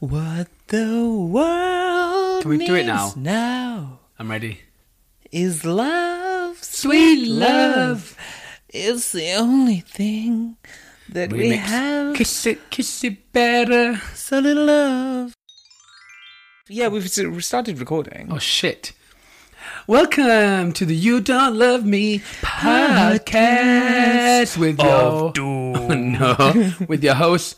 What the world Can we do it needs now I'm ready. is love, Sweet love. It's the only thing that we Remix. have. Kiss it, kiss it better. So little love. Yeah, we've s- started recording. Oh shit. Welcome to the You Don't Love Me podcast with your no with your host.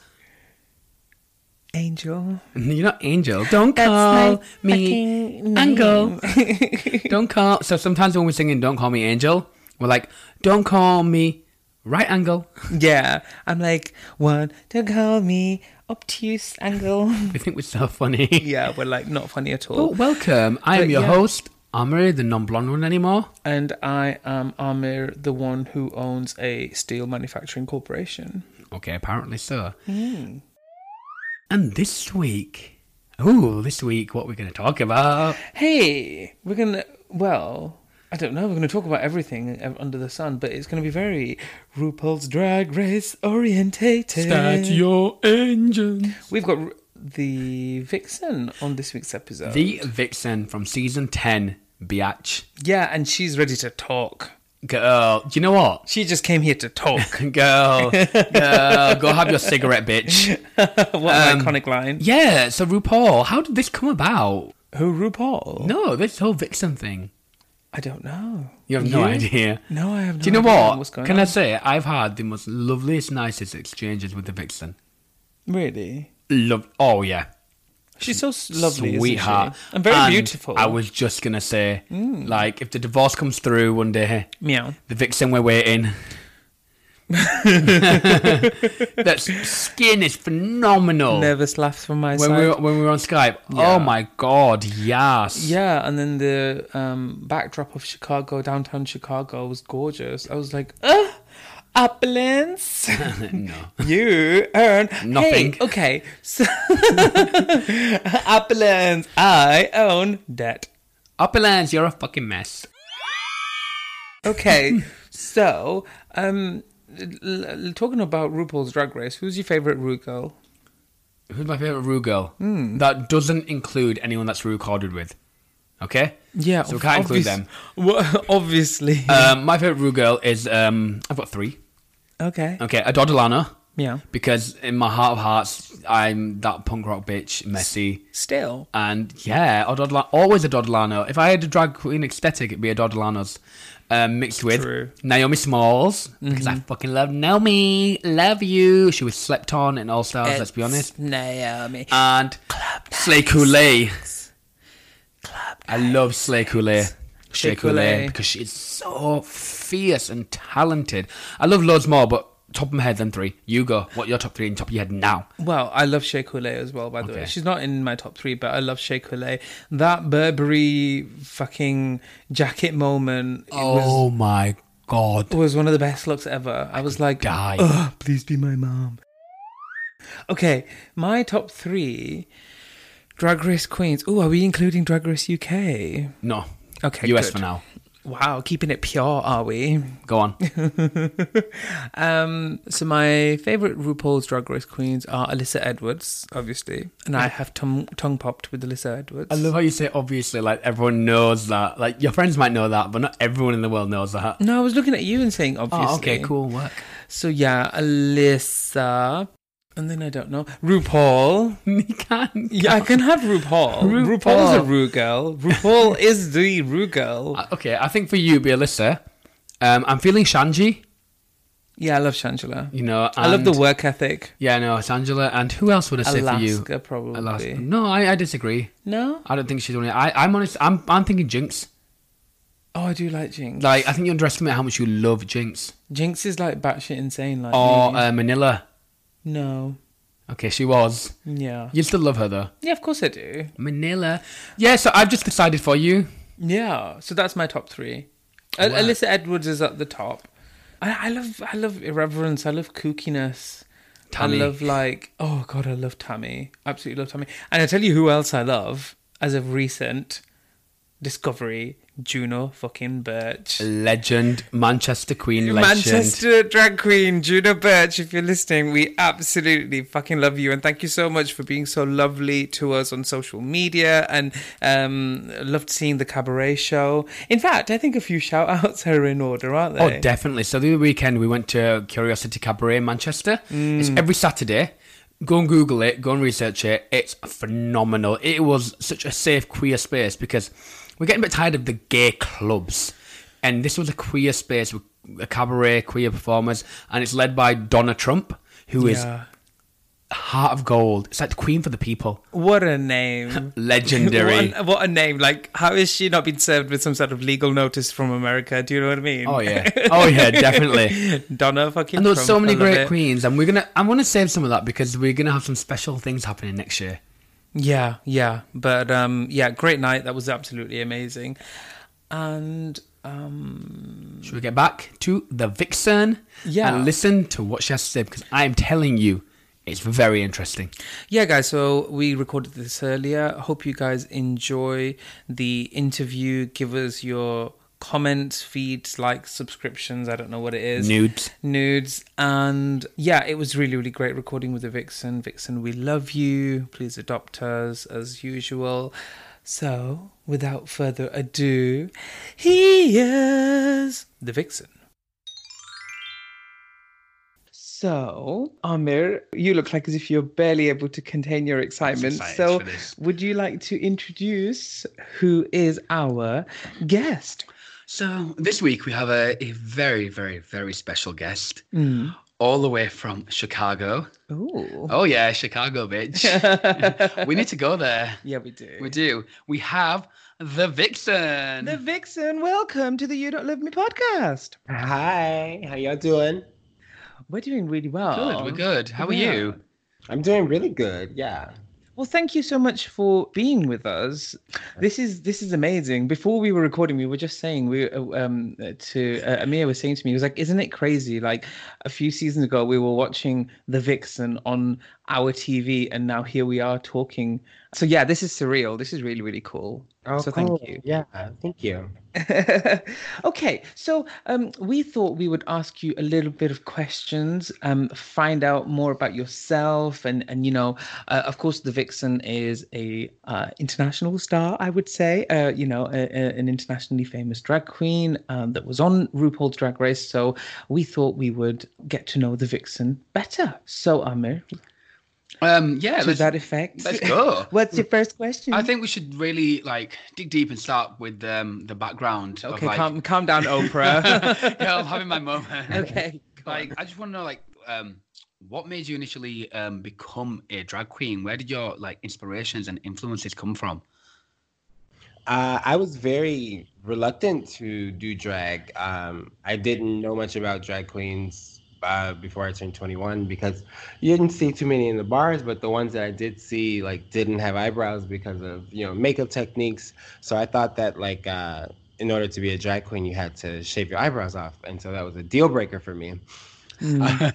Angel. You're not Angel. Don't That's call me Angle. don't call. So sometimes when we're singing "Don't Call Me Angel," we're like, "Don't call me right angle." Yeah, I'm like, one to call me obtuse angle. We think we're so funny. yeah, we're like not funny at all. Well, welcome. I am your yeah. host, Amir, the non-blonde one anymore. And I am Amir, the one who owns a steel manufacturing corporation. Okay, apparently so. Hmm. And this week, oh, this week, what we're going to talk about? Hey, we're gonna. Well, I don't know. We're gonna talk about everything under the sun, but it's gonna be very RuPaul's Drag Race orientated. Start your engine. We've got the Vixen on this week's episode. The Vixen from season ten, Biatch. yeah, and she's ready to talk. Girl, do you know what? She just came here to talk. Girl, girl, go have your cigarette, bitch. what an um, iconic line. Yeah, so RuPaul, how did this come about? Who RuPaul? No, this whole Vixen thing. I don't know. You have no idea. No, I have no Do you know what? Can I say I've had the most loveliest, nicest exchanges with the Vixen. Really? Love. Oh yeah, She's so lovely, sweetheart? And very beautiful. Mm. I was just gonna say, like, if the divorce comes through one day, Meow. the Vixen we're waiting. that skin is phenomenal. Nervous laughs from my when side. we were, when we were on Skype, Yeah. oh my god, yes. Yeah, and then the um, backdrop of Chicago, downtown Chicago, was gorgeous. I was like, uh, Appellants, no. you earn Nothing. Hey, okay, so I own debt. Upperlands, you're a fucking mess. Okay, so um, l- l- talking about RuPaul's Drag Race, who's your favorite Ru girl? Who's my favorite Ru girl? Hmm. That doesn't include anyone that's Rue recorded with. Okay? Yeah, So we can't include them. Well, obviously. Um, my favorite Ru girl is, um, I've got three. Okay. Okay, Adore Delano. Yeah. Because in my heart of hearts, I'm that punk rock bitch, messy. Still. And yeah, Adore Delano, always Adore Delano. If I had a drag queen aesthetic, it'd be Adore Delano's. Um, mixed with True. Naomi Smalls, because I fucking love Naomi. Love you. She was slept on in All Stars, let's be honest. Naomi. And Club Shea Coulee. I love Shea Coulee. Shea Coulee because she's so fierce and talented. I love loads more, but top of my head, them three. You go. What your top three in top of your head now? Well, I love Shea Coulee as well, by the way. She's not in my top three, but I love Shea Coulee. That Burberry fucking jacket moment Oh my god. was, was one of the best looks ever. I was like, die. Please be my mom. Okay, my top three Drag Race queens. Oh, are we including Drag Race UK? No. Okay, US good. for now. Wow, keeping it pure, are we? Go on. Um, so my favorite RuPaul's Drag Race queens are Alyssa Edwards, obviously, and I have tongue tongue popped with Alyssa Edwards. I love how you say obviously, like everyone knows that. Like your friends might know that, but not everyone in the world knows that. No, I was looking at you and saying obviously. Oh, okay, cool work. So yeah, Alyssa, and then I don't know RuPaul. you can. Yeah, I can have RuPaul. RuPaul. RuPaul's a Ru girl. RuPaul is the Ru girl. Uh, Okay, I think for you, be Alyssa. Um, I'm feeling Shanji. Yeah, I love Shangela. You know, I love the and- work ethic. Yeah, no, it's Angela. And who else would I say for you? Alaska, probably. Alaska. No, I, I disagree. No? I don't think she's only. I, I'm honest. I'm, I'm thinking Jinkx. Oh, I do like Jinkx. Like, I think you underestimate how much you love Jinkx. Jinkx is like batshit insane. Like Or me. uh, Manila. No, Okay, she was. Yeah. You still love her though. Yeah, of course I do. Manila. Yeah, so I've just decided for you. Yeah. So that's my top three. Wow. Alyssa Edwards is at the top. I, I love I love irreverence. I love kookiness. Tammie. I love like oh god, I love Tammie. Absolutely love Tammie. And I tell you who else I love as of recent discovery. Juno fucking Birch. Legend, Manchester Queen legend. Manchester drag queen Juno Birch, if you're listening, we absolutely fucking love you and thank you so much for being so lovely to us on social media and um loved seeing the cabaret show. In fact, I think a few shout outs are in order, aren't they? Oh, definitely. So the other weekend we went to Curiosity Cabaret in Manchester. It's Mm. every Saturday. Go and Google it. Go and research it. It's phenomenal. It was such a safe queer space because we're getting a bit tired of the gay clubs, and this was a queer space with a cabaret, queer performers, and it's led by Donna Trump, who is Yeah. heart of gold. It's like the queen for the people. What a name. Legendary. what, a, what a name. Like, how is she not been served with some sort of legal notice from America? Do you know what I mean? Oh yeah. Oh yeah, definitely. Donna fucking And there's Trump, so many great it. queens, and we're gonna. I want to save some of that because we're gonna have some special things happening next year. Yeah, yeah. But um yeah, great night. That was absolutely amazing. And um Should we get back to the Vixen? Yeah. And listen to what she has to say because I am telling you, it's very interesting. yeah, guys, so we recorded this earlier. Hope you guys enjoy the interview. Give us your comments, feeds, likes, subscriptions. I don't know what it is. Nudes. Nudes. And yeah, it was really, really great recording with the Vixen. Vixen, we love you. Please adopt us as usual. So, without further ado, here's the Vixen. So, Amir, you look like as if you're barely able to contain your excitement. So, would you like to introduce who is our guest? So this week we have a, a very, very, very special guest, Mm. all the way from Chicago. Ooh. Oh yeah, Chicago, bitch. we need to go there. Yeah, we do. We do. We have the Vixen. The Vixen, welcome to the You Don't Love Me podcast. Hi, how y'all doing? We're doing really well. good. We're good. How are you? I'm doing really good. Yeah. Well, thank you so much for being with us. This is this is amazing. Before we were recording, we were just saying we uh, um to uh, Amir was saying to me, he was like, "Isn't it crazy? Like a few seasons ago, we were watching The Vixen on our TV, and now here we are talking." So yeah, this is surreal. This is really really cool. Oh, so cool. thank you. Yeah, thank you. okay, so um, we thought we would ask you a little bit of questions, um, find out more about yourself, and and you know, uh, of course, the Vixen is a uh, international star, I would say. Uh, you know, a, a- an internationally famous drag queen um, that was on RuPaul's Drag Race. So we thought we would get to know the Vixen better. So Amir, Um, yeah, to that effect, let's go. What's your first question? I think we should really like dig deep and start with um, the background. of, Okay, like, calm, calm down, Oprah. yeah, I'm having my moment. okay. go on. Like, I just want to know, like, um, what made you initially um, become a drag queen? Where did your like inspirations and influences come from? Uh, I was very reluctant to do drag. Um, I didn't know much about drag queens uh, before I turned 21 because you didn't see too many in the bars, but the ones that I did see like didn't have eyebrows because of you know makeup techniques. So I thought that like uh, in order to be a drag queen, you had to shave your eyebrows off, and so that was a deal breaker for me. no,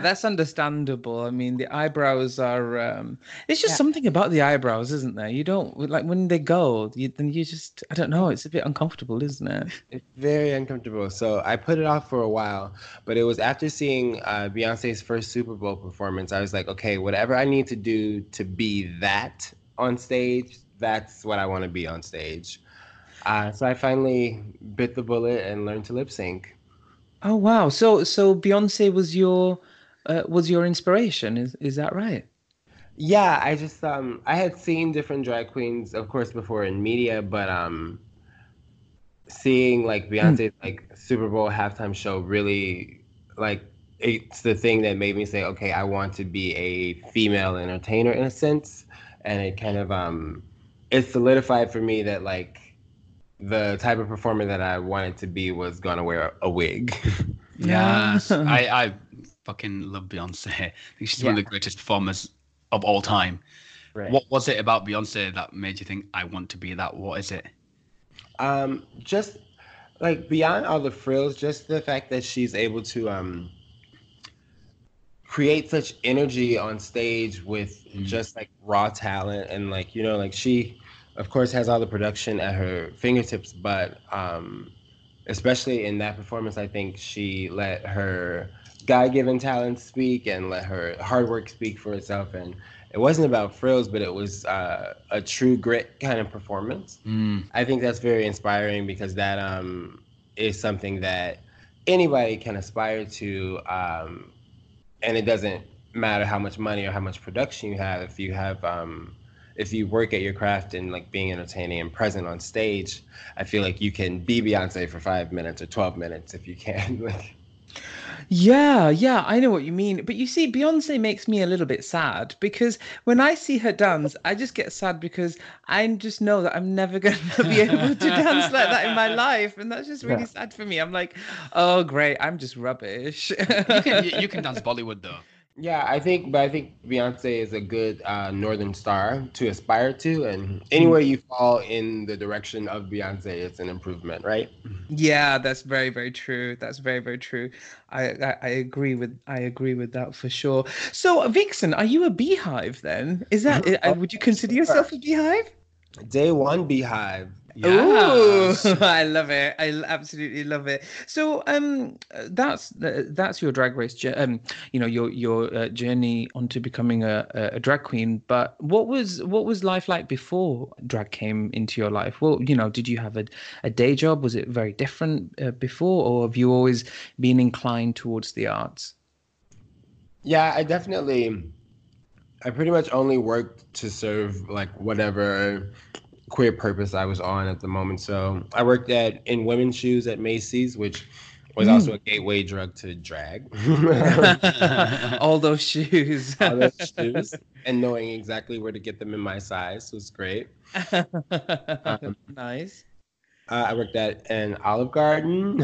that's understandable. I mean, the eyebrows are. Um, it's just Yeah. something about the eyebrows, isn't there? You don't like when they go. You, then you just. I don't know. It's a bit uncomfortable, isn't it? It's very uncomfortable. So I put it off for a while, but it was after seeing uh, Beyonce's first Super Bowl performance. I was like, okay, whatever I need to do to be that on stage, that's what I want to be on stage. Uh, so I finally bit the bullet and learned to lip sync. Oh wow! So so Beyonce was your uh, was your inspiration. Is is that right? Yeah, I just um I had seen different drag queens, of course, before in media, but um seeing like Beyonce's like Super Bowl halftime show really like it's the thing that made me say, okay, I want to be a female entertainer in a sense, and it kind of um it solidified for me that like the type of performer that I wanted to be was gonna wear a wig. Yes, I, I fucking love Beyonce. I think she's one of the greatest performers of all time. Right. What was it about Beyonce that made you think I want to be that? What is it? Um, just like beyond all the frills, just the fact that she's able to um create such energy on stage with Mm. just like raw talent and like you know like she of course has all the production at her fingertips but um especially in that performance i think she let her god-given talent speak and let her hard work speak for itself and it wasn't about frills but it was uh, a true grit kind of performance Mm. I think that's very inspiring because that um, is something that anybody can aspire to, um, and it doesn't matter how much money or how much production you have. If you have, um, if you work at your craft and like being entertaining and present on stage, I feel like you can be Beyonce for five minutes or twelve minutes if you can. like, Yeah, yeah, I know what you mean. But you see, Beyonce makes me a little bit sad because when I see her dance, I just get sad because I just know that I'm never going to be able to dance like that in my life. And that's just really Yeah. sad for me. I'm like, oh, great, I'm just rubbish. You can you, you can dance Bollywood though. Yeah, I think, but I think Beyonce is a good uh, northern star to aspire to, and anywhere you fall in the direction of Beyonce, it's an improvement, right? Yeah, that's very, very true. That's very, very true. I, I, I agree with I agree with that for sure. So, Vixen, are you a BeyHive then? Is that Mhm. uh, would you consider yourself a BeyHive? Day one BeyHive. Ooh, I love it. I absolutely love it. So, um, that's uh, that's your drag race, um, you know, your your uh, journey onto becoming a, a a drag queen. But what was what was life like before drag came into your life? Well, you know, did you have a, a day job? Was it very different uh, before, or have you always been inclined towards the arts? Yeah, I definitely. I pretty much only worked to serve like whatever queer purpose I was on at the moment. So I worked at in women's shoes at Macy's, which was also a gateway drug to drag. All those shoes. All those shoes and knowing exactly where to get them in my size was great. nice. Uh, I worked at an Olive Garden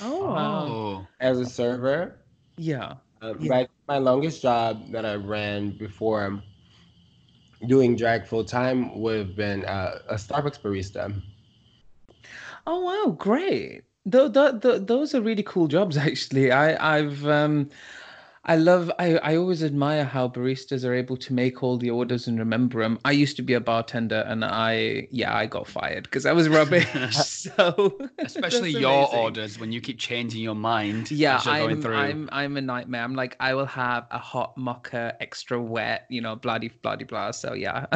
Oh. Oh. as a server. yeah. Um, Yeah. but my longest job that I ran before doing drag full time would have been uh, a Starbucks barista. Oh wow, great. Th- th- th- those are really cool jobs actually. I I've um I love I I always admire how baristas are able to make all the orders and remember them. I used to be a bartender and I yeah, I got fired because I was rubbish. so Especially your amazing. orders when you keep changing your mind. Yeah, as you're I'm, through. I'm I'm a nightmare. I'm like I will have a hot mocha, extra wet, you know, bloody bloody blah. So yeah,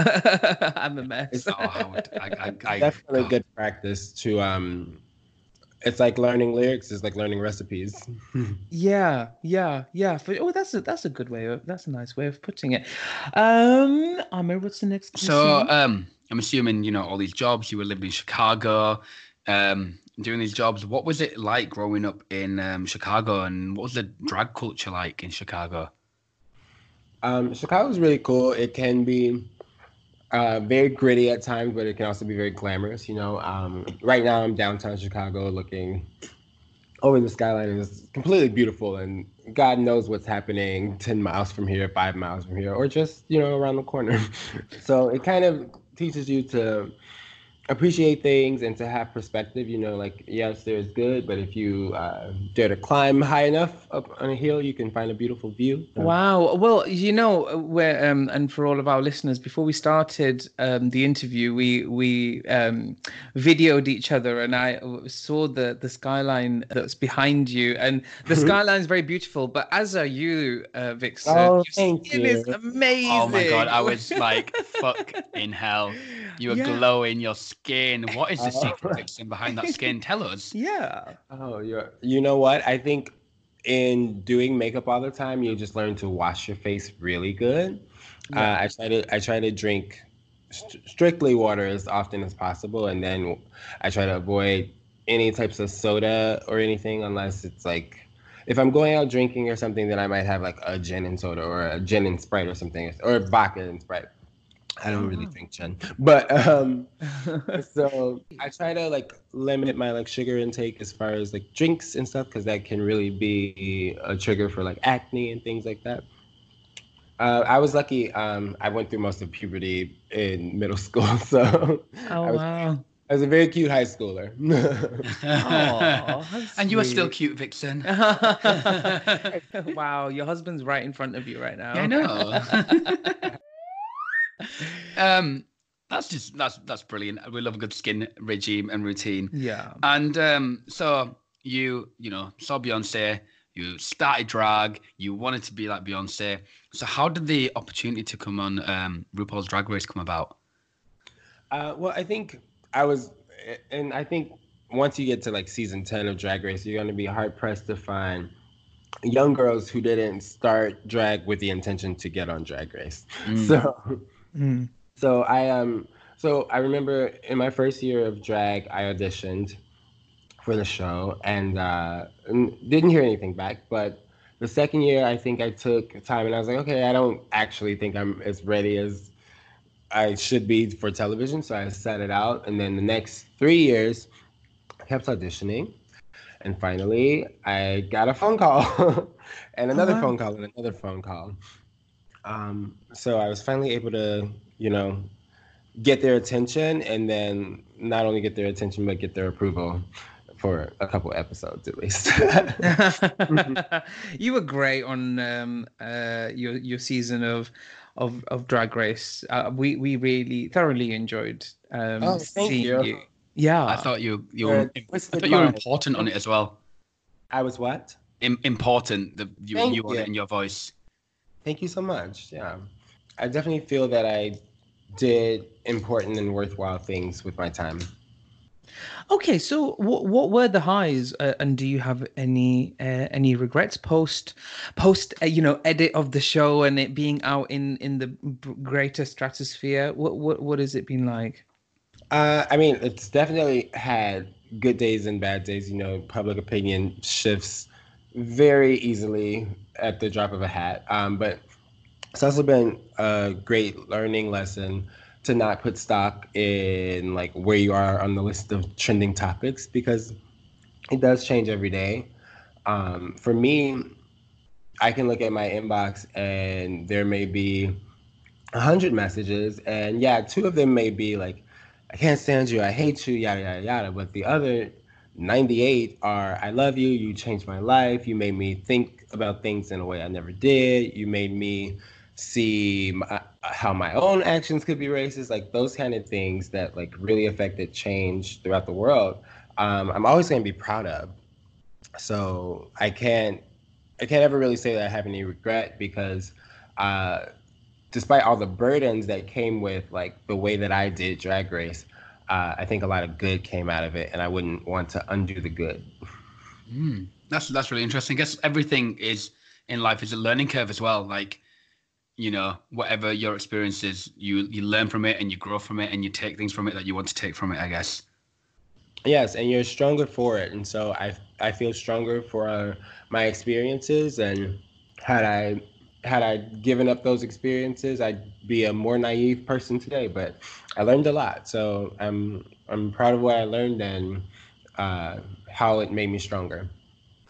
I'm a mess. It's- Oh, I, I, I, Definitely God. good practice to um. It's like learning lyrics. It's like learning recipes. Yeah, yeah, yeah. For, oh, that's a that's a good way of that's a nice way of putting it. Um, Amir, what's the next? So, um, I'm assuming you know all these jobs. You were living in Chicago, um, doing these jobs. What was it like growing up in um, Chicago, and what was the drag culture like in Chicago? Um, Chicago's really cool. It can be uh, very gritty at times, but it can also be very glamorous. You know, um, right now I'm downtown Chicago, looking over the skyline, and it's completely beautiful. And God knows what's happening ten miles from here, five miles from here, or just you know around the corner. so it kind of teaches you to appreciate things and to have perspective. You know, like yes, there's good, but if you uh, dare to climb high enough up on a hill, you can find a beautiful view. So- Wow. Well, you know, where um, and for all of our listeners, before we started um, the interview, we we um, videoed each other, and I saw the the skyline that's behind you, and the skyline is very beautiful. But as are you, uh, Vixen. Oh, Your thank skin is amazing. Oh my god, I was like, fuck in hell. You were Yeah. glowing your skin. What is the Oh. secret Vixen behind that skin? Tell us. Yeah. Oh, you're, you know what? I think in doing makeup all the time, you just learn to wash your face really good. Uh, I try to I try to drink st- strictly water as often as possible, and then I try to avoid any types of soda or anything unless it's like if I'm going out drinking or something, then I might have like a gin and soda or a gin and sprite or something, or vodka and sprite. I don't really drink gin, but um, so I try to like limit my like sugar intake as far as like drinks and stuff because that can really be a trigger for like acne and things like that. Uh, I was lucky. Um, I went through most of puberty in middle school, so Oh I was, wow. I was a very cute high schooler. Aw, how and you are still cute, Vixen. wow, your husband's right in front of you right now. Yeah, I know. Um, that's just that's that's brilliant. We love a good skin regime and routine. Yeah. And um, so you you know saw Beyonce, you started drag, you wanted to be like Beyonce. So how did the opportunity to come on um, RuPaul's Drag Race come about? Uh, well, I think I was, and I think once you get to like season 10 of Drag Race, you're going to be hard pressed to find young girls who didn't start drag with the intention to get on Drag Race. Mm. So, Mm. so I um, so I remember in my first year of drag, I auditioned for the show and uh, and didn't hear anything back. But the second year, I think I took time and I was like, okay, I don't actually think I'm as ready as I should be for television. So I set it out. And then the next three years, I kept auditioning. And finally, I got a phone call and another wow. phone call and another phone call. Um, so I was finally able to, you know, get their attention and then not only get their attention, but get their approval for a couple episodes at least. you were great on um, uh, your your season of of, of Drag Race. Uh, we we really thoroughly enjoyed um, Oh, thank seeing you. you. Yeah. I thought you you You're were a I thought you were important on it as well. I was what? Im- important the you, Thank you on it in your voice. Thank you so much. Yeah. I definitely feel that I did important and worthwhile things with my time. Okay, so what what were the highs, uh, and do you have any uh, any regrets post post uh, you know edit of the show and it being out in in the greater stratosphere? What what what has it been like? Uh, I mean, it's definitely had good days and bad days. You know, public opinion shifts very easily at the drop of a hat. Um, but it's also been a great learning lesson to not put stock in like where you are on the list of trending topics because it does change every day. Um, for me, I can look at my inbox and there may be a hundred messages, and yeah, two of them may be like, "I can't stand you, I hate you," yada yada yada. But the other ninety-eight are, "I love you, you changed my life, you made me think about things in a way I never did, you made me see my, how my own actions could be racist," like those kind of things that like really affected change throughout the world. Um, I'm always going to be proud of. So I can't I can't ever really say that I have any regret because uh, despite all the burdens that came with like the way that I did Drag Race, uh, I think a lot of good came out of it, and I wouldn't want to undo the good. Mm, that's that's really interesting. I guess everything is in life is a learning curve as well. Like, you know, whatever your experience is, you you learn from it and you grow from it and you take things from it that you want to take from it. I guess. Yes, and you're stronger for it, and so I I feel stronger for uh, my experiences. And had I had I given up those experiences, I'd be a more naive person today. But I learned a lot, so I'm I'm proud of what I learned and uh, how it made me stronger.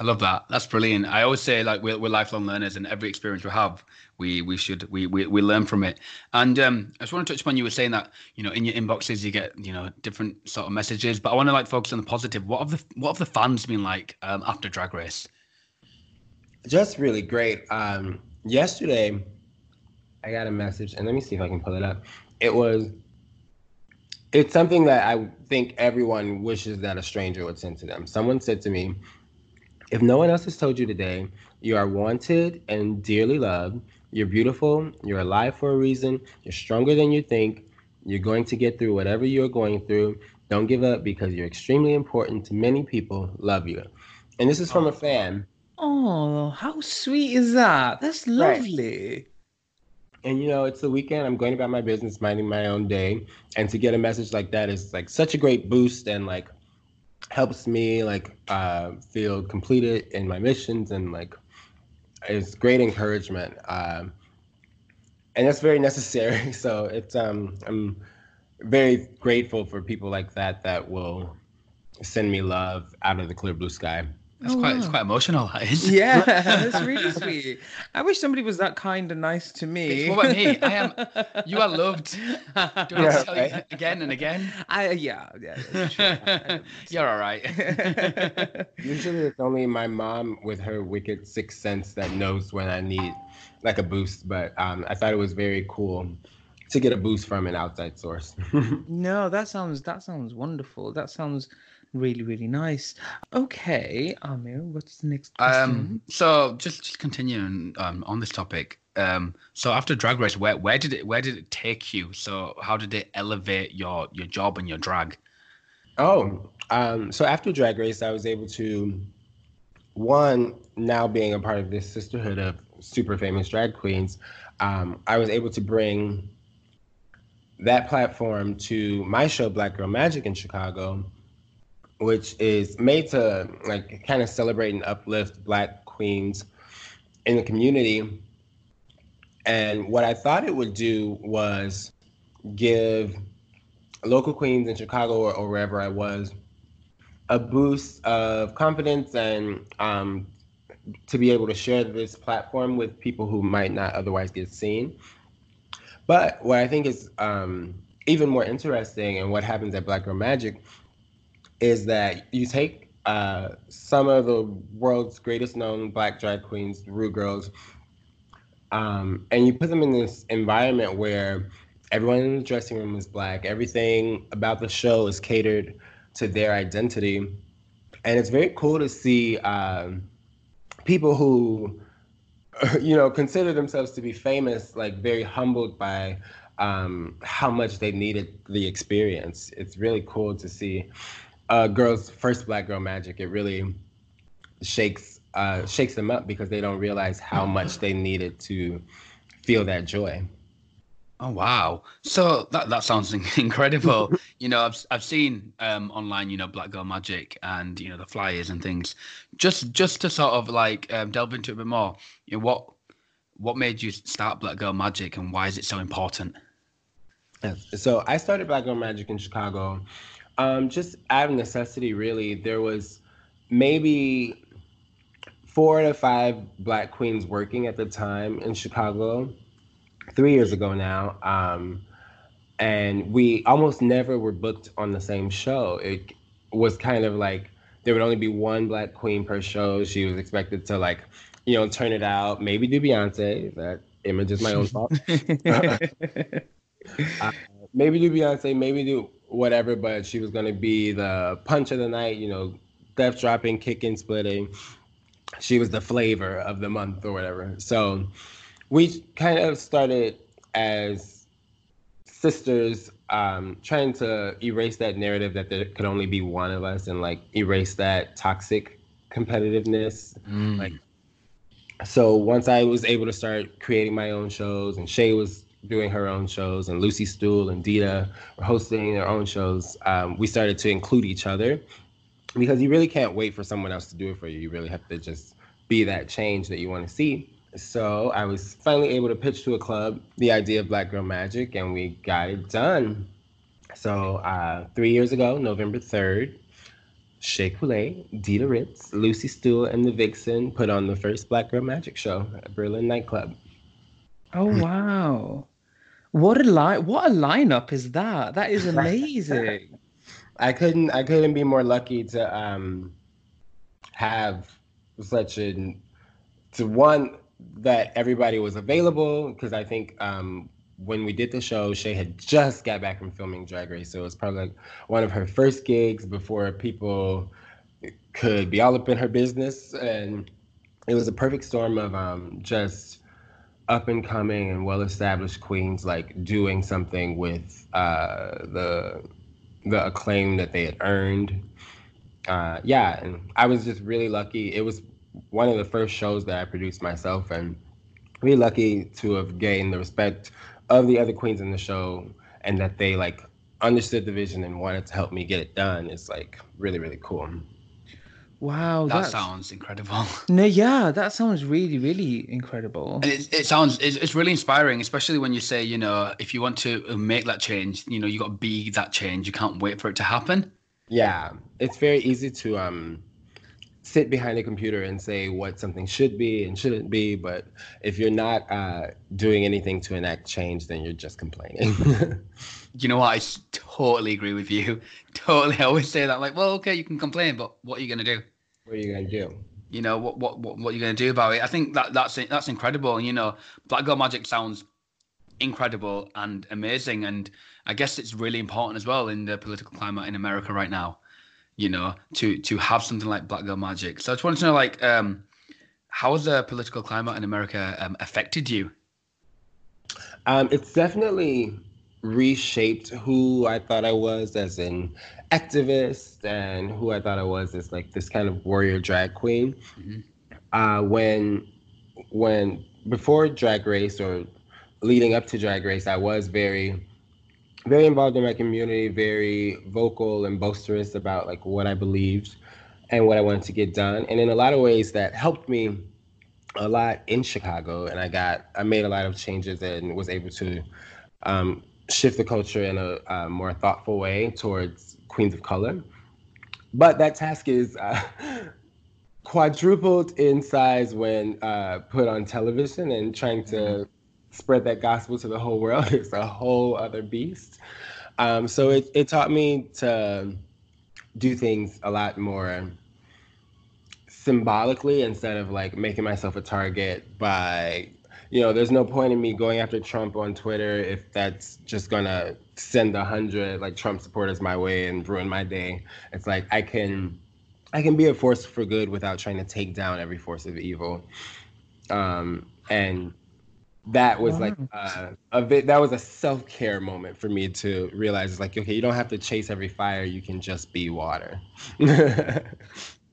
I love that. That's brilliant. I always say like we're, we're lifelong learners, and every experience we have, we we should we we, we learn from it. And um, I just want to touch upon you were saying that you know in your inboxes you get you know different sort of messages, but I want to like focus on the positive. What have the what have the fans been like um, after Drag Race? Just really great. Um, yesterday, I got a message, and let me see if I can pull it up. It was, it's something that I think everyone wishes that a stranger would send to them. Someone said to me, if no one else has told you today, you are wanted and dearly loved. You're beautiful. You're alive for a reason. You're stronger than you think. You're going to get through whatever you're going through. Don't give up because you're extremely important to many people. Love you. And this is from a fan. Oh, how sweet is that? That's Right. lovely. and you know it's the weekend i'm going about my business minding my own day and to get a message like that is like such a great boost and like helps me like uh feel completed in my missions and like it's great encouragement um and that's very necessary. So it's um, I'm very grateful for people like that that will send me love out of the clear blue sky. That's oh, quite wow. it's quite emotional. That is. Yeah, that's really sweet. I wish somebody was that kind and nice to me. What about me? I am. You are loved. Do I yeah, tell right? you again and again? I yeah yeah. You're all right. Usually, it's only my mom with her wicked sixth sense that knows when I need like a boost. But um, I thought it was very cool to get a boost from an outside source. no, that sounds that sounds wonderful. That sounds really really nice. Okay, Amir, what's the next question? Um, so just just continuing um, on this topic. Um, so after Drag Race, where where did it where did it take you? So how did it elevate your your job and your drag? Oh, um, so after Drag Race, I was able to one now being a part of this sisterhood of super famous drag queens. Um, I was able to bring that platform to my show Black Girl Magic in Chicago, which is made to like kind of celebrate and uplift black queens in the community. And what I thought it would do was give local queens in Chicago or, or wherever I was a boost of confidence and um, to be able to share this platform with people who might not otherwise get seen. But what I think is um, even more interesting and what happens at Black Girl Magic is that you take uh, some of the world's greatest known black drag queens, Ru girls, um, and you put them in this environment where everyone in the dressing room is black. Everything about the show is catered to their identity, and it's very cool to see um, people who you know, consider themselves to be famous, like very humbled by um, how much they needed the experience. It's really cool to see uh, girls' first Black Girl Magic. It really shakes uh, shakes them up because they don't realize how much they needed to feel that joy. Oh wow! So that that sounds incredible. you know, I've I've seen um, online, you know, Black Girl Magic and you know the flyers and things. Just just to sort of like um, delve into it a bit more. You know, what what made you start Black Girl Magic and why is it so important? So I started Black Girl Magic in Chicago, um, just out of necessity. Really, there was maybe four to five Black queens working at the time in Chicago three years ago now. Um, and we almost never were booked on the same show. It was kind of like there would only be one black queen per show. She was expected to like, you know, turn it out, maybe do Beyonce. That image is my own fault. uh, maybe do Beyonce, maybe do whatever, but she was gonna be the punch of the night, you know, death dropping, kicking, splitting. She was the flavor of the month or whatever. So we kind of started as sisters um, trying to erase that narrative that there could only be one of us and like erase that toxic competitiveness mm. like so once i was able to start creating my own shows and shea was doing her own shows and lucy stoole and dida were hosting their own shows um, we started to include each other because you really can't wait for someone else to do it for you you really have to just be that change that you want to see so I was finally able to pitch to a club the idea of Black Girl Magic, and we got it done. So uh, three years ago, November 3rd, Shea Coulee, Dida Ritz, Lucy Stoole, and the Vixen put on the first Black Girl Magic show at Berlin nightclub. Oh wow. What a line what a lineup is that? That is amazing. I couldn't I couldn't be more lucky to um have such an to one that everybody was available because I think um, when we did the show, Shea had just got back from filming Drag Race, so it was probably like one of her first gigs before people could be all up in her business, and it was a perfect storm of um, just up and coming and well established queens like doing something with uh, the the acclaim that they had earned. Uh, yeah, and I was just really lucky. It was one of the first shows that I produced myself, and really lucky to have gained the respect of the other queens in the show, and that they like understood the vision and wanted to help me get it done. It's like really really cool. Wow, that that's- sounds incredible. No, yeah, that sounds really, really incredible. And it, it sounds it's, it's really inspiring, especially when you say, you know, if you want to make that change, you know, you got to be that change. You can't wait for it to happen. Yeah, it's very easy to um sit behind a computer and say what something should be and shouldn't be, but if you're not uh, doing anything to enact change, then you're just complaining. You know what? I totally agree with you. Totally, I always say that. Like, well, okay, you can complain, but what are you gonna do? What are you gonna do? You know, what what what, what are you gonna do about it? I think that that's that's incredible. And, you know, Black Girl Magic sounds incredible and amazing, and I guess it's really important as well in the political climate in America right now. You know, to to have something like Black Girl Magic. So I just wanted to know, like, um, how has the political climate in America um, affected you? Um, it's definitely reshaped who I thought I was as an activist and who I thought I was as like this kind of warrior drag queen. Mhm. Uh, when when before Drag Race or leading up to Drag Race, I was very very involved in my community, very vocal and boisterous about like what I believed and what I wanted to get done. And in a lot of ways that helped me a lot in Chicago and I got I made a lot of changes and was able to um, shift the culture in a, uh more thoughtful way towards queens of color. But that task is uh, quadrupled in size when uh, put on television and trying to spread that gospel to the whole world is a whole other beast. Um, so it, it taught me to do things a lot more symbolically instead of like making myself a target by you know there's no point in me going after trump on twitter if that's just gonna send a hundred like trump supporters my way and ruin my day. It's like i can i can be a force for good without trying to take down every force of evil. Um and that was like uh, a bit that was a self-care moment for me to realize it's like okay you don't have to chase every fire you can just be water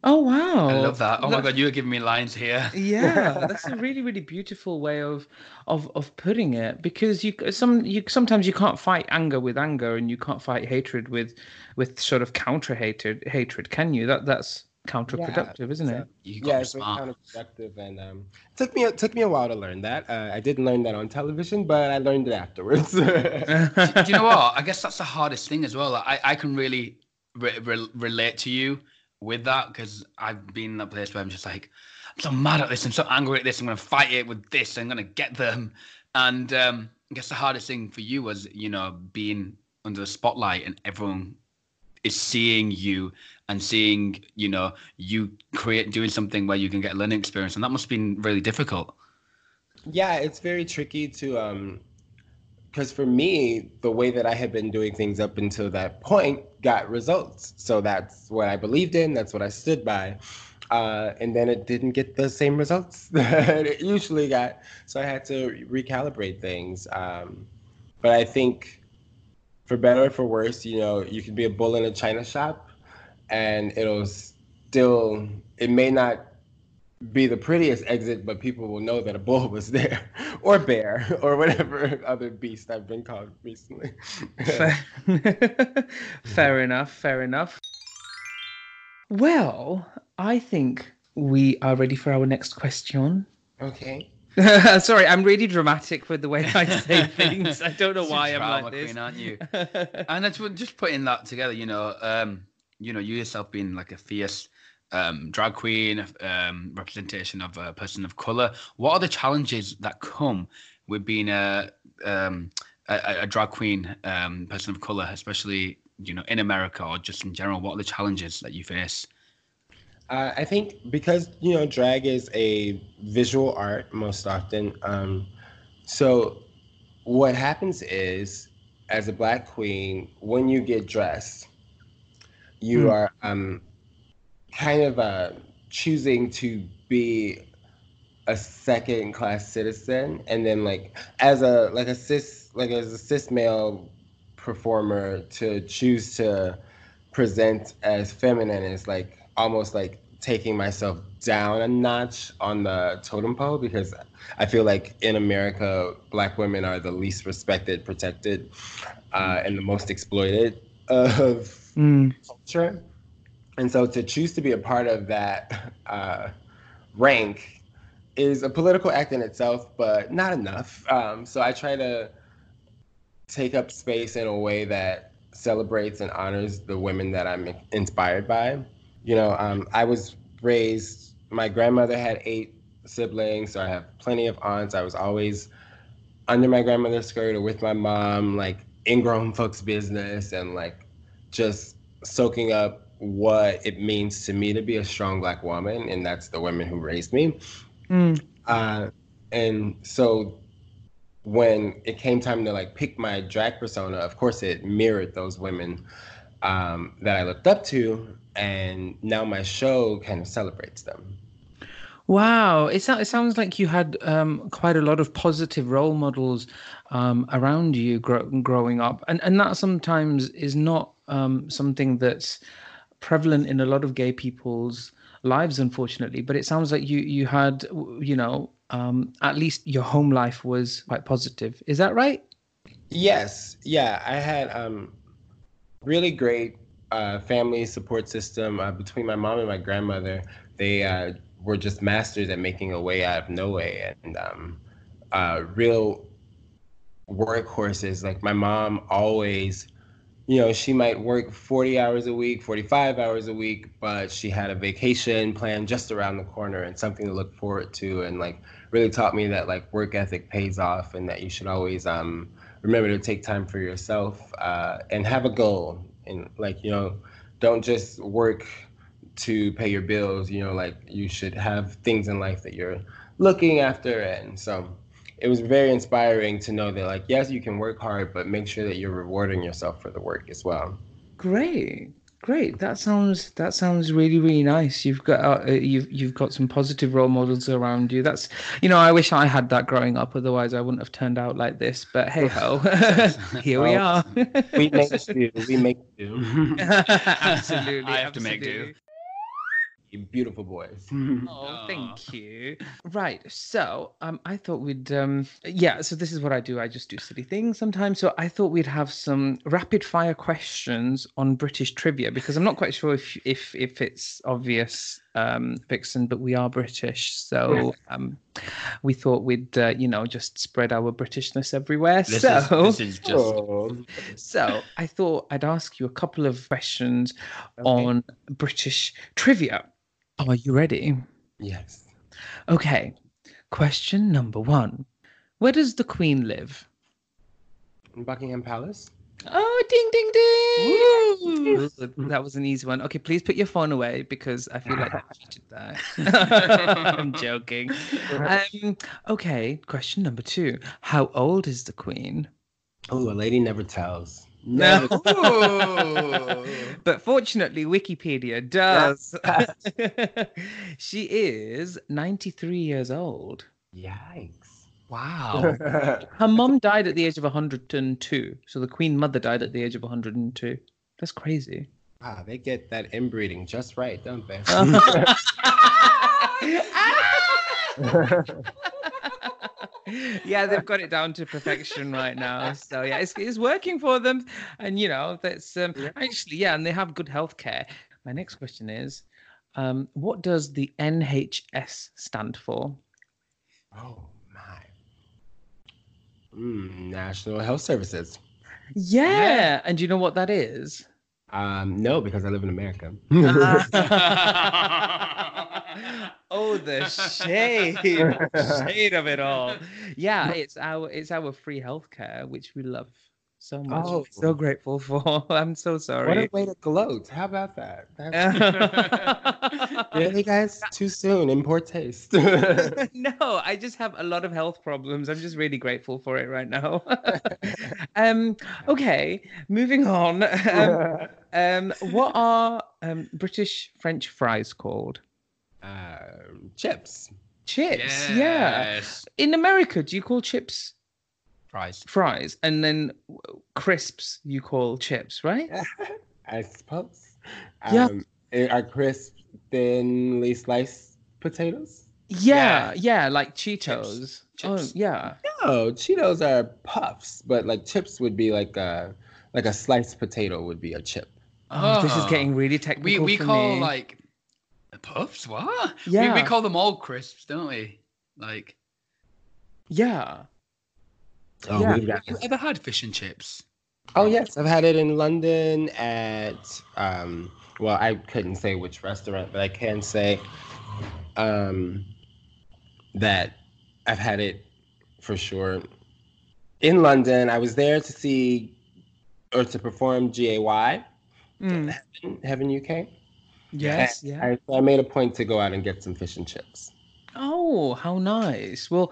Oh wow! I love that. Oh my god, you are giving me lines here. yeah that's a really really beautiful way of of of putting it because you some you sometimes you can't fight anger with anger and you can't fight hatred with with sort of counter hatred hatred can you that that's counterproductive isn't it You got yeah, me it's very counterproductive, and um, it took me it took me a while to learn that. Uh, I didn't learn that on television, but I learned it afterwards. do, do you know what? I guess that's the hardest thing as well. Like, I, I can really re- re- relate to you with that because I've been in that place where I'm just like, I'm so mad at this. I'm so angry at this. I'm going to fight it with this. I'm going to get them. And um, I guess the hardest thing for you was, you know, being under the spotlight and everyone is seeing you and seeing, you know, you create doing something where you can get a learning experience. And that must have been really difficult. yeah, it's very tricky to um, because for me, the way that I had been doing things up until that point got results. So that's what I believed in. That's what I stood by. Uh, and then it didn't get the same results that it usually got. So I had to recalibrate things. Um, but I think for better or for worse, you know, you can be a bull in a china shop and it'll still, it may not be the prettiest exit, but people will know that a bull was there, or bear, or whatever other beast I've been called recently. fair, fair enough fair enough well i think we are ready for our next question okay. sorry i'm really dramatic with the way i say things i don't know why i'm like this queen, aren't you? and that's what- just putting that together, you know, um, you know, you yourself being like a fierce um, drag queen, um, representation of a person of color. What are the challenges that come with being a um, a, a drag queen, um, person of color, especially you know in America or just in general? What are the challenges that you face? Uh, I think because you know drag is a visual art most often. Um, so what happens is, as a black queen, when you get dressed, you Hmm. are um, kind of uh, choosing to be a second class citizen, and then like as a like a cis like as a cis male performer to choose to present as feminine is like almost like taking myself down a notch on the totem pole because I feel like in America, black women are the least respected, protected, uh, and the most exploited of Mm, culture. And so to choose to be a part of that uh, rank is a political act in itself, but not enough. Um, so I try to take up space in a way that celebrates and honors the women that I'm inspired by. You know, um, I was raised, my grandmother had eight siblings, so I have plenty of aunts. I was always under my grandmother's skirt or with my mom, like in grown folks' business and like just soaking up what it means to me to be a strong black woman, and that's the women who raised me. Mm. Uh, and so when it came time to like pick my drag persona, of course it mirrored those women um, that I looked up to, and now my show kind of celebrates them. Wow, it, it sounds like you had um, quite a lot of positive role models um, around you gro- growing up, and and that sometimes is not um, something that's prevalent in a lot of gay people's lives, unfortunately. But it sounds like you you had you know um, at least your home life was quite positive. Is that right? Yes. Yeah, I had um, really great uh, family support system uh, between my mom and my grandmother. They uh, were just masters at making a way out of no way and um, uh, real workhorses. Like my mom always, you know, she might work 40 hours a week, 45 hours a week, but she had a vacation planned just around the corner and something to look forward to. And like really taught me that like work ethic pays off and that you should always um, remember to take time for yourself uh, and have a goal. And like, you know, don't just work to pay your bills. You know, like you should have things in life that you're looking after. And so it was very inspiring to know that, like, yes, you can work hard, but make sure that you're rewarding yourself for the work as well. Great. Great. That sounds that sounds really really nice. You've got uh, you've you've got some positive role models around you. That's you know I wish I had that growing up. Otherwise I wouldn't have turned out like this. But hey ho, here we are. we make do. We make do. absolutely. I have absolutely. to make do beautiful boys. oh, thank you. Right. So, um, I thought we'd, um, yeah. So this is what I do. I just do silly things sometimes. So I thought we'd have some rapid fire questions on British trivia because I'm not quite sure if if if it's obvious, um, Vixen, but we are British, so um, we thought we'd, uh, you know, just spread our Britishness everywhere. This so, is, this is just. Oh. So I thought I'd ask you a couple of questions okay. on British trivia. Are you ready? Yes. Okay. Question number one Where does the Queen live? In Buckingham Palace. Oh, ding, ding, ding! Ooh, that was an easy one. Okay, please put your phone away because I feel like I cheated there. I'm joking. Um, okay, question number two. How old is the Queen? Oh, a lady never tells. No. but fortunately, Wikipedia does. she is 93 years old. Yikes. Wow. Her mom died at the age of 102. So the Queen Mother died at the age of 102. That's crazy. Wow, they get that inbreeding just right, don't they? Ah! yeah, they've got it down to perfection right now. So yeah, it's, it's working for them, and you know that's um, yeah. actually yeah, and they have good health care. My next question is, um, what does the NHS stand for? Oh my, mm, National Health Services. Yeah. yeah, and do you know what that is? Um, no, because I live in America. oh, the shade, shade of it all. Yeah, it's our it's our free healthcare, which we love so much. Oh, so grateful for. I'm so sorry. What a way to gloat. How about that? really, guys? Too soon. In poor taste. no, I just have a lot of health problems. I'm just really grateful for it right now. um, okay, moving on. Um, um, what are um, British French fries called? Uh, chips. Chips, yes. yeah. In America, do you call chips fries? Fries, and then crisps you call chips, right? I suppose. Yeah. Um, are crisps thinly sliced potatoes? Yeah, yeah, yeah like Cheetos. Chips. Chips. Oh, yeah. No, Cheetos are puffs, but like chips would be like a like a sliced potato would be a chip. Oh, this is Oh. getting really technical. We we for call me. like the puffs. What? We, Yeah. we call them all crisps, don't we? Like, yeah. Oh, Yeah. we've have you ever had fish and chips? oh yes, I've had it in London at um. Well, I couldn't say which restaurant, but I can say um that I've had it for sure in London. I was there to see or to perform GAY Mm, Heaven, Heaven UK. Yes. And Yeah. I, I made a point to go out and get some fish and chips. Oh, how nice. Well,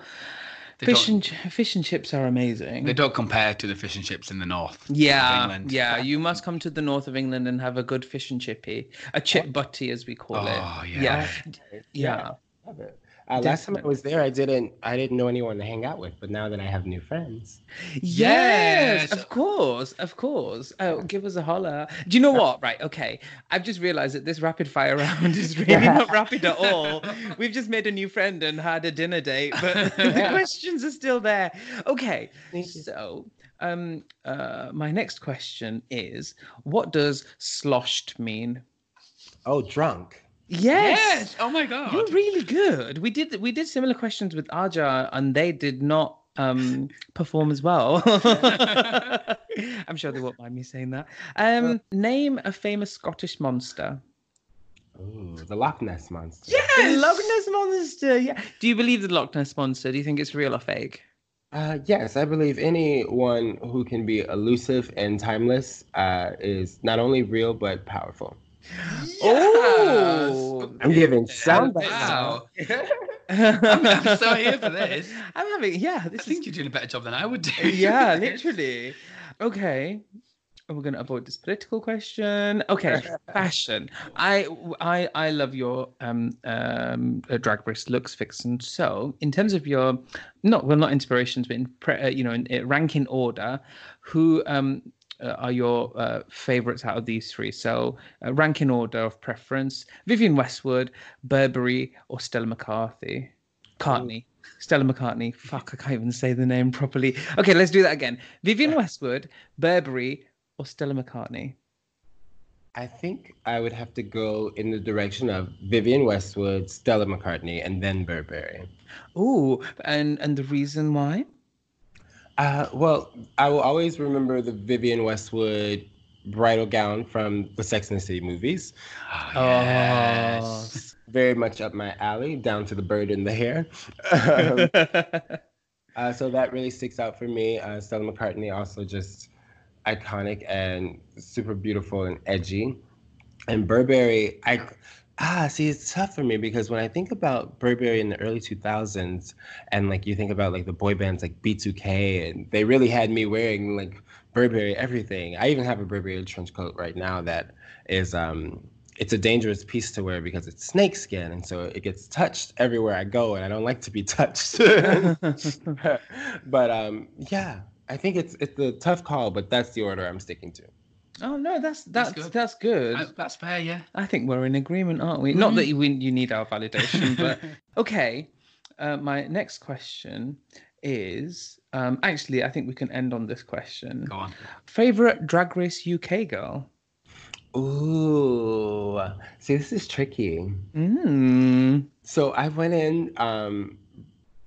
They fish and fish and chips are amazing. They don't compare to the fish and chips in the north. of Yeah, England. yeah. You must come to the north of England and have a good fish and chippy, a chip butty as we call Oh, it. yeah. yeah, yeah. Love it. Uh, last time I was there, I didn't I didn't know anyone to hang out with, but now that I have new friends, Yes, Yes. of course, of course. Oh, give us a holler. Do you know what? Right, okay. I've just realized that this rapid fire round is really not rapid at all. We've just made a new friend and had a dinner date, but the questions are still there. Okay, so um, uh, my next question is, what does sloshed mean? oh, drunk. Yes. Oh my god. You're really good. We did we did similar questions with Aja, and they did not um perform as well. I'm sure they won't mind me saying that. Um, name a famous Scottish monster. Ooh, the Loch Ness monster. The Loch Ness monster. Yeah. Do you believe the Loch Ness monster? Do you think it's real or fake? Uh, yes, I believe anyone who can be elusive and timeless uh, is not only real but powerful. Oh. I'm giving sound bites Wow. I'm, I'm so here for this. I'm having yeah. I This is think you're doing a better job than I would do. yeah, literally. Okay. And we're going to avoid this political question. Okay, fashion. I I I love your um um uh, drag race looks, Vixen. So, in terms of your not well not inspirations, but in pre, uh, you know in, uh ranking order, who um are your uh, favorites out of these three? So, uh, ranking order of preference: Vivienne Westwood, Burberry, or Stella McCarthy. Cartney. Stella McCartney. Fuck, I can't even say the name properly. Okay, let's do that again. Vivienne Westwood, Burberry, or Stella McCartney? I think I would have to go in the direction of Vivienne Westwood, Stella McCartney, and then Burberry. Ooh, and and the reason why? Uh, well, I will always remember the Vivienne Westwood bridal gown from the Sex and the City movies. Oh, Oh. yes. Very much up my alley, down to the bird in the hair. Um, uh, so that really sticks out for me. Uh, Stella McCartney also just iconic and super beautiful and edgy. And Burberry, I ah see it's tough for me because when I think about Burberry in the early 2000s and like you think about like the boy bands like B2K and they really had me wearing like Burberry everything. I even have a Burberry trench coat right now that is um it's a dangerous piece to wear because it's snakeskin and so it gets touched everywhere I go and I don't like to be touched. but um yeah, I think it's it's a tough call, but that's the order I'm sticking to. Oh no, that's that's That's that's good. good. I- that's fair, yeah. I think we're in agreement, aren't we? Not that you you need our validation, but okay. Uh, my next question is um, actually I think we can end on this question. Go on. Favorite Drag Race UK girl? Ooh, see, this is tricky. Mm. So I went in um,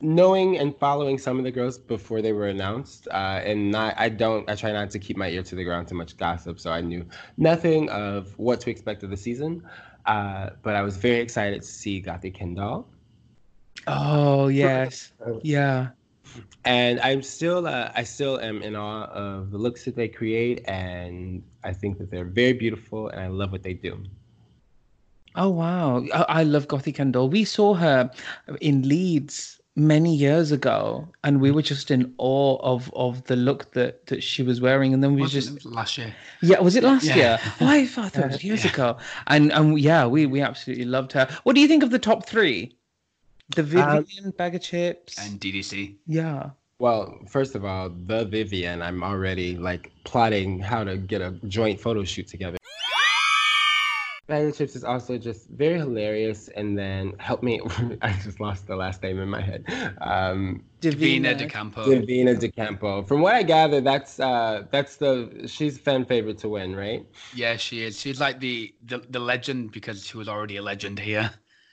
knowing and following some of the girls before they were announced, uh, and not. I don't. I try not to keep my ear to the ground to much gossip, so I knew nothing of what to expect of the season. Uh, but I was very excited to see Gothy Kendoll. Oh yes, yeah. and I'm still uh, I still am in awe of the looks that they create, and I think that they're very beautiful, and I love what they do. Oh wow, I, I love Gothy Kendoll. We saw her in Leeds many years ago, and we hmm. were just in awe of of the look that that she was wearing. And then we Was it- just last year. yeah, was it last Yeah. year? Oh, I thought it was years ago. And and yeah, we we absolutely loved her. What do you think of the top three? The um, Vivienne bag of chips. And DDC. yeah. Well, first of all, the Vivienne, I'm already like plotting how to get a joint photo shoot together. Baga Chipz is also just very hilarious. And then help me, I just lost the last name in my head. Um, Divina de Campo. Divina de Campo. From what I gather, that's uh, that's the she's fan favorite to win, right? Yeah, she is. She's like the, the the legend because she was already a legend here.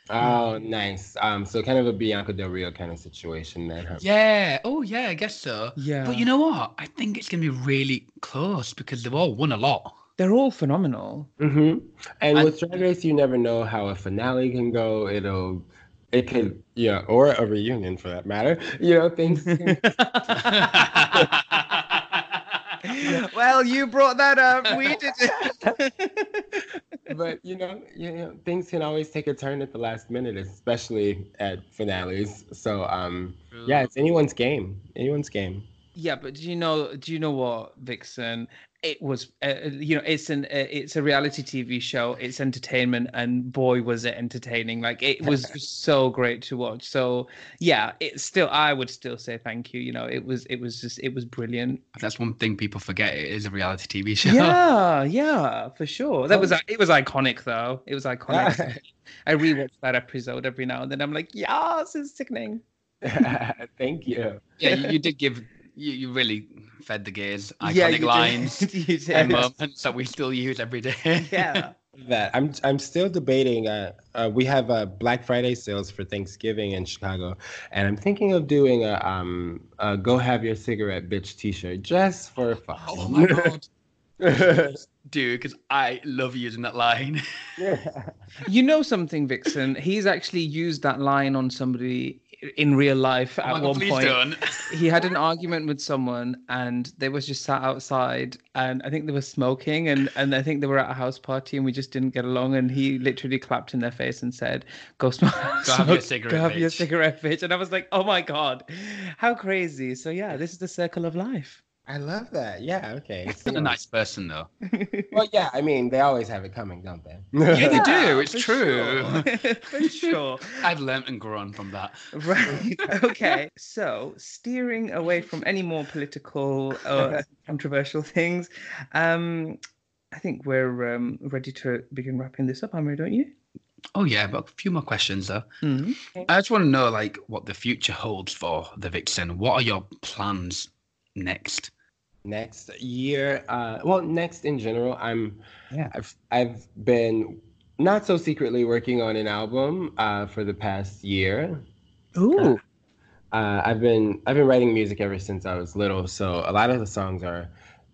Oh, nice. Um, so kind of a Bianca Del Rio kind of situation then. Huh? Yeah. Oh, yeah. I guess so. Yeah. But you know what? I think it's gonna be really close because they've all won a lot. They're all phenomenal. Mm-hmm. And I- with Drag Race, you never know how a finale can go. It'll, it could, yeah, or a reunion for that matter. You know, things. Can, well, you brought that up. We did it. but you know, you know, things can always take a turn at the last minute, especially at finales. So, um, yeah, it's anyone's game. Anyone's game. Yeah, but do you know? Do you know what, Vixen? It was, uh, you know, it's an, uh, it's a reality TV show. It's entertainment, and boy, was it entertaining! Like it was so great to watch. So yeah, it's still, I would still say thank you. You know, it was, it was just, it was brilliant. That's one thing people forget. It is a reality TV show. Yeah, yeah, for sure. That was, it was iconic though. It was iconic. I rewatch that episode every now and then. I'm like, yes, it's sickening. Thank you. Yeah, you, you did give. You, you really fed the gays iconic Yeah, you lines You did. and moments that we still use every day. yeah. that i'm i'm still debating uh, uh we have uh black friday sales for thanksgiving in chicago and i'm thinking of doing a um a go have your cigarette bitch t-shirt just for fun Oh my god, dude! Because I love using that line. You know something, Vixen? He's actually used that line on somebody in real life Oh at God, one point. don't. He had an argument with someone and they was just sat outside and I think they were smoking and, and I think they were at a house party and we just didn't get along and he literally clapped in their face and said, Go smoke. Go have your smoke- cigarette, Go have your cigarette, bitch. And I was like, Oh my God, how crazy. So yeah, this is the circle of life. I love that yeah okay He's a nice person, though. well yeah i mean they always have it coming don't they Yeah, they do. It's for true. sure. for sure. I've learnt and grown from that. Right. Okay. So, steering away from any more political or controversial things, um, I think we're um, ready to begin wrapping this up, Amir, don't you? Oh yeah, but a few more questions though. Mm. I just want to know like what the future holds for the Vixen. What are your plans next? Next year uh well next in general i'm Yeah. i've i've been not so secretly working on an album uh for the past year Ooh. uh i've been i've been writing music ever since i was little so a lot of the songs are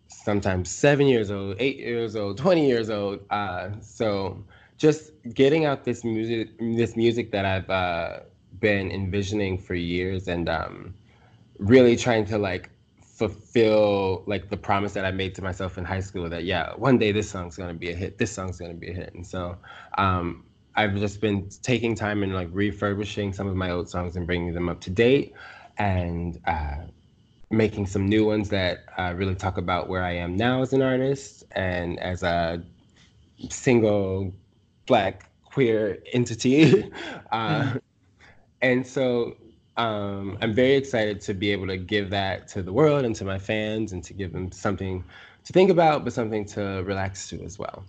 sometimes seven years old eight years old 20 years old uh so just getting out this music this music that i've uh been envisioning for years and um really trying to like fulfill like the promise that I made to myself in high school that yeah, one day this song's gonna be a hit, this song's gonna be a hit. And so um I've just been taking time and like refurbishing some of my old songs and bringing them up to date and uh making some new ones that uh, really talk about where I am now as an artist and as a single black queer entity. uh, and so um, I'm very excited to be able to give that to the world and to my fans and to give them something to think about, but something to relax to as well.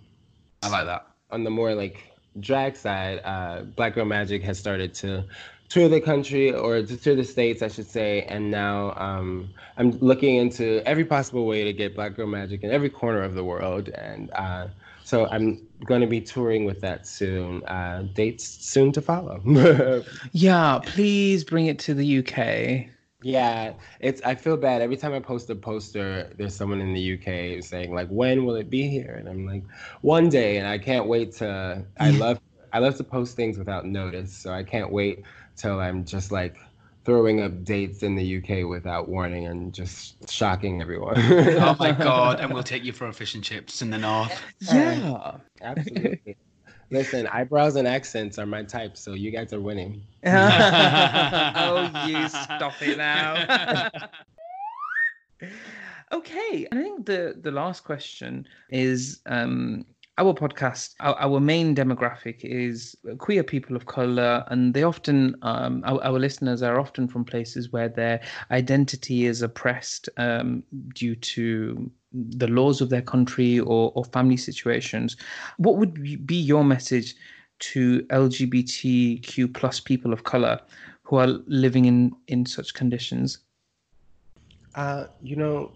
I like that. On the more like drag side, uh, Black Girl Magic has started to tour the country or to tour the states, I should say. And now um, I'm looking into every possible way to get Black Girl Magic in every corner of the world. And uh, so I'm going to be touring with that soon. Uh, dates soon to follow. Yeah, please bring it to the UK. Yeah, it's. I feel bad every time I post a poster. There's someone in the UK saying like, "When will it be here?" And I'm like, "One day." And I can't wait to. I love. I love to post things without notice, so I can't wait till I'm just like throwing up dates in the UK without warning and just shocking everyone. Oh my god! And we'll take you for a fish and chips in the north. Yeah. Absolutely. Listen, eyebrows and accents are my type, so you guys are winning. oh, you stop it now. okay, I think the the last question is um, our podcast, our, our, main demographic is queer people of color, and they often, um, our, our, listeners are often from places where their identity is oppressed um, due to the laws of their country or, or family situations. What would be your message to LGBTQ plus people of color who are living in in such conditions? Uh, you know,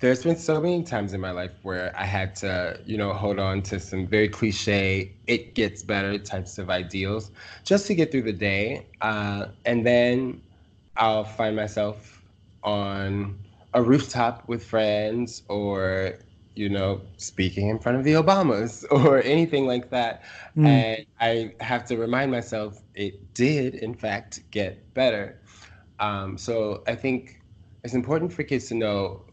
there's been so many times in my life where I had to, you know, hold on to some very cliche, it gets better types of ideals just to get through the day. Uh, and then I'll find myself on a rooftop with friends or, you know, speaking in front of the Obamas or anything like that. Mm. And I have to remind myself it did, in fact, get better. Um, so I think it's important for kids to know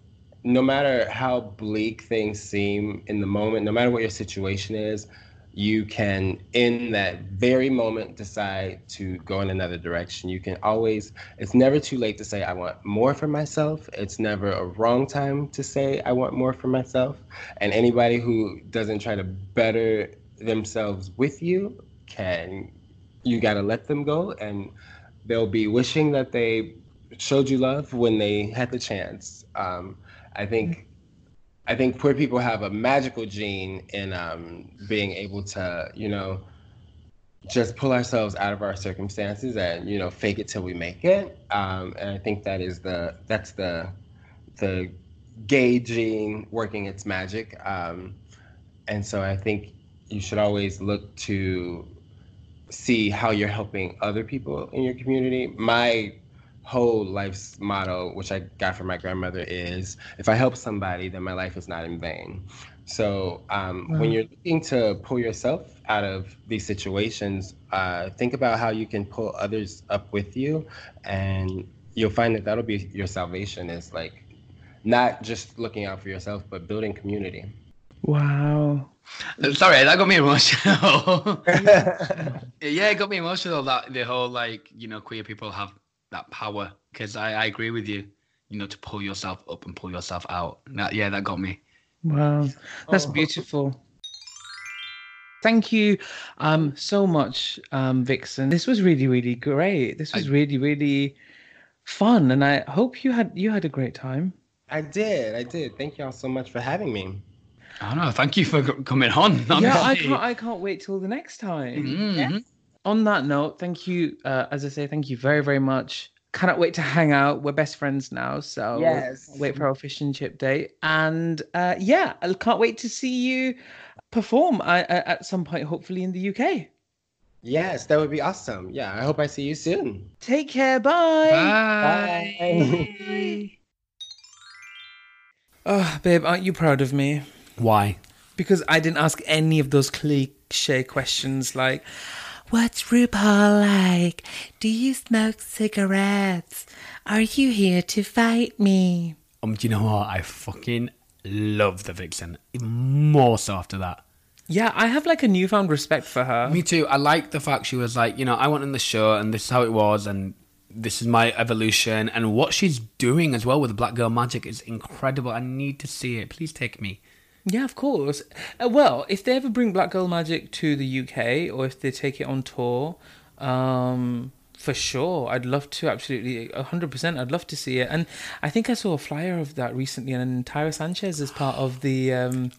no matter how bleak things seem in the moment, no matter what your situation is, you can, in that very moment, decide to go in another direction. You can always, it's never too late to say, I want more for myself. It's never a wrong time to say, I want more for myself. And anybody who doesn't try to better themselves with you can, you got to let them go. And they'll be wishing that they showed you love when they had the chance. Um, I think I think queer people have a magical gene in um, being able to, you know, just pull ourselves out of our circumstances and you know fake it till we make it. Um, and I think that is the that's the the gay gene working its magic. Um, and so I think you should always look to see how you're helping other people in your community. My whole life's motto, which I got from my grandmother, is if I help somebody, then my life is not in vain. So um, when you're looking to pull yourself out of these situations, uh, think about how you can pull others up with you, and you'll find that that'll be your salvation. Is like not just looking out for yourself, but building community. Wow. Sorry, that got me emotional. yeah, it got me emotional. That the whole like you know queer people have that power because I, I agree with you. You know, to pull yourself up and pull yourself out. That, yeah, that got me. Wow, that's oh. beautiful. Thank you um, so much, um, Vixen. This was really, really great. This was I, really, really fun, and I hope you had you had a great time. I did. I did. Thank y'all so much for having me. I don't know. Thank you for coming on. Yeah, I can't. I can't wait till the next time. Mm-hmm on that note, thank you. Uh, as I say, thank you very, very much. Cannot wait to hang out. We're best friends now, so yes. wait for our fish and chip date. And uh, yeah, I can't wait to see you perform uh, uh at some point, hopefully in the UK. Yes, that would be awesome. Yeah, I hope I see you soon. Take care. Bye. Bye. Bye. oh, babe, aren't you proud of me? Why? Because I didn't ask any of those cliche questions like, What's RuPaul like? Do you smoke cigarettes? Are you here to fight me? Um, do you know what? I fucking love the Vixen. More so after that. Yeah, I have like a newfound respect for her. Me too. I like the fact she was like, you know, I went on the show and this is how it was and this is my evolution and what she's doing as well with Black Girl Magic is incredible. I need to see it. Please take me. Yeah, of course. Uh, well, if they ever bring Black Girl Magic to the UK or if they take it on tour, um, for sure, I'd love to. Absolutely, hundred percent. I'd love to see it. And I think I saw a flyer of that recently, and Tyra Sanchez is part of the um,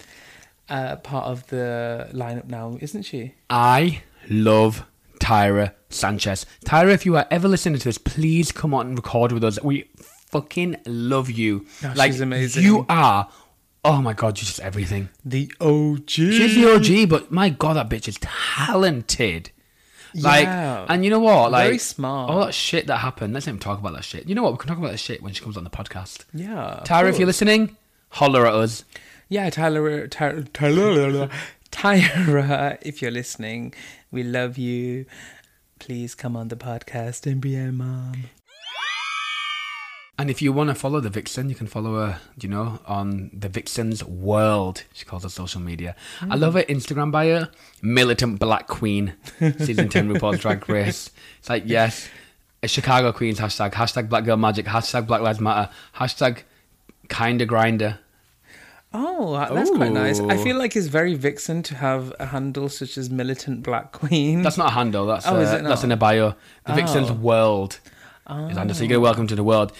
uh, part of the lineup now, isn't she? I love Tyra Sanchez. Tyra, if you are ever listening to this, please come on and record with us. We fucking love you. Oh, like. You are Oh my god, she's just everything. The OG. She's the OG, but my god, that bitch is talented. Like, yeah. and you know what? Like, very smart. All that shit that happened. Let's not even talk about that shit. You know what? We can talk about that shit when she comes on the podcast. Yeah. Tyra, if you're listening, holler at us. Yeah, Tyler, Tyler, Tyler, Tyra, if you're listening, we love you. Please come on the podcast and be our mom. And if you want to follow the Vixen, you can follow her, you know, on the Vixen's World. She calls her social media. Mm. I love her Instagram bio, Militant Black Queen, season 10 RuPaul's Drag Race. It's like, yes, a Chicago Queens hashtag, hashtag Black Girl Magic, hashtag Black Lives Matter, hashtag Kinda Grinder. Oh, that's quite nice. I feel like it's very vixen to have a handle such as Militant Black Queen. That's not a handle. That's Oh, uh, is it that's in a bio. The Vixen's Oh. is you get welcome to the world.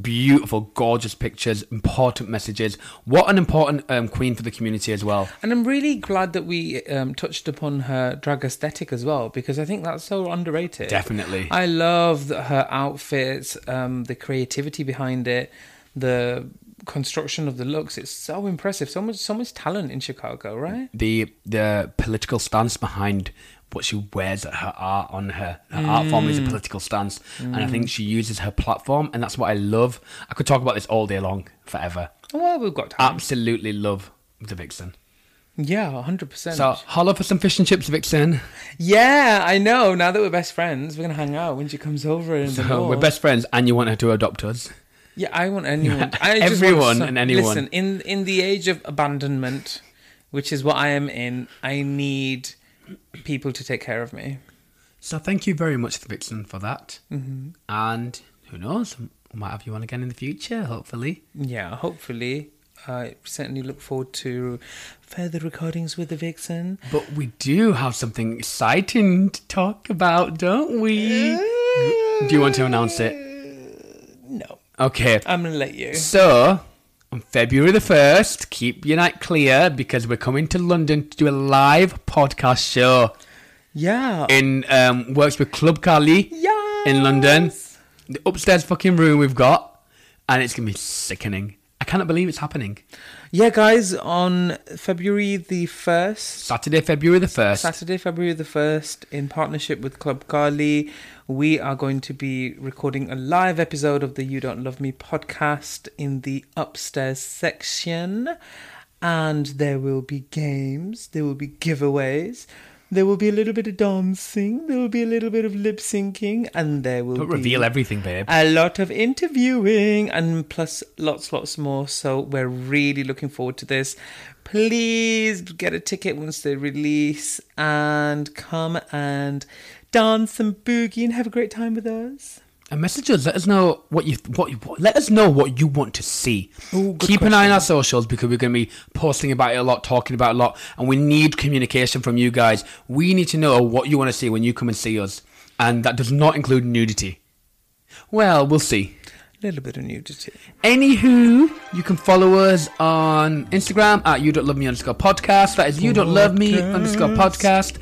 Beautiful, gorgeous pictures, important messages. What an important um, queen for the community as well. And I'm really glad that we um, touched upon her drag aesthetic as well, because I think that's so underrated. Definitely. I love her outfits, um, the creativity behind it, the construction of the looks. It's so impressive. So much, so much talent in Chicago, right? the the political stance behind what she wears at her art on her her art form Mm. is a political stance and i think she uses her platform and that's what i love i could talk about this all day long forever Well, we've got time. absolutely love the vixen yeah, hundred percent. so holler for some fish and chips vixen Yeah, I know. Now that we're best friends, we're gonna hang out when she comes over. So we're best friends and you want her to adopt us Yeah, I want anyone. I just Everyone want some- and anyone. Listen, in in the age of abandonment, which is what I am in, I need people to take care of me. so thank you very much vixen for that Mm-hmm. and who knows we might have you on again in the future hopefully Yeah, hopefully. I certainly look forward to further recordings with the Vixen. but we do have something exciting to talk about don't we do you want to announce it No, Okay. I'm gonna let you. So, on February the 1st, keep your night clear because we're coming to London to do a live podcast show Yeah. in um, Works with Club Kali in London. The upstairs fucking room we've got, and it's going to be sickening. I cannot believe it's happening. Yeah, guys, on February the 1st, Saturday, February the 1st. Saturday, February the 1st, in partnership with Club Kali, we are going to be recording a live episode of the You Don't Love Me podcast in the upstairs section. And there will be games, there will be giveaways, there will be a little bit of dancing, there will be a little bit of lip syncing, and there will Don't be reveal everything, babe. a lot of interviewing and plus lots lots more. So we're really looking forward to this. Please get a ticket once they release and come and dance and boogie and have a great time with us And message us. Let us know what you what, you- let us know what you want to see. Ooh, Keep an eye on our socials because we're going to be posting about it a lot, talking about it a lot, and we need communication from you guys. We need to know what you want to see when you come and see us, and that does not include nudity. Well, we'll see. a little bit of nudity Anywho, you can follow us on Instagram at you don't love me underscore podcast. That is you don't love me underscore podcast.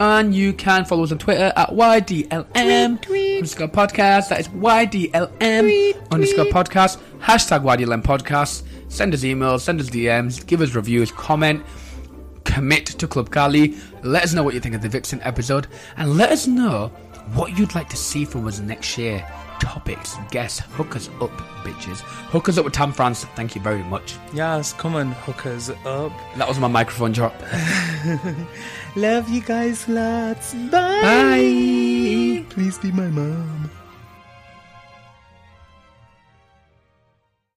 And you can follow us on Twitter at YDLM underscore podcast. That is YDLM underscore podcast. Hashtag YDLM podcast. Send us emails, send us DMs, give us reviews, comment, commit to Club Kali. Let us know what you think of the Vixen episode. And let us know what you'd like to see from us next year. Topics, guests, hook us up, bitches. Hook us up with Tam France. Thank you very much. yes come on hookers up That was my microphone drop. love you guys lots bye Bye. please be my mom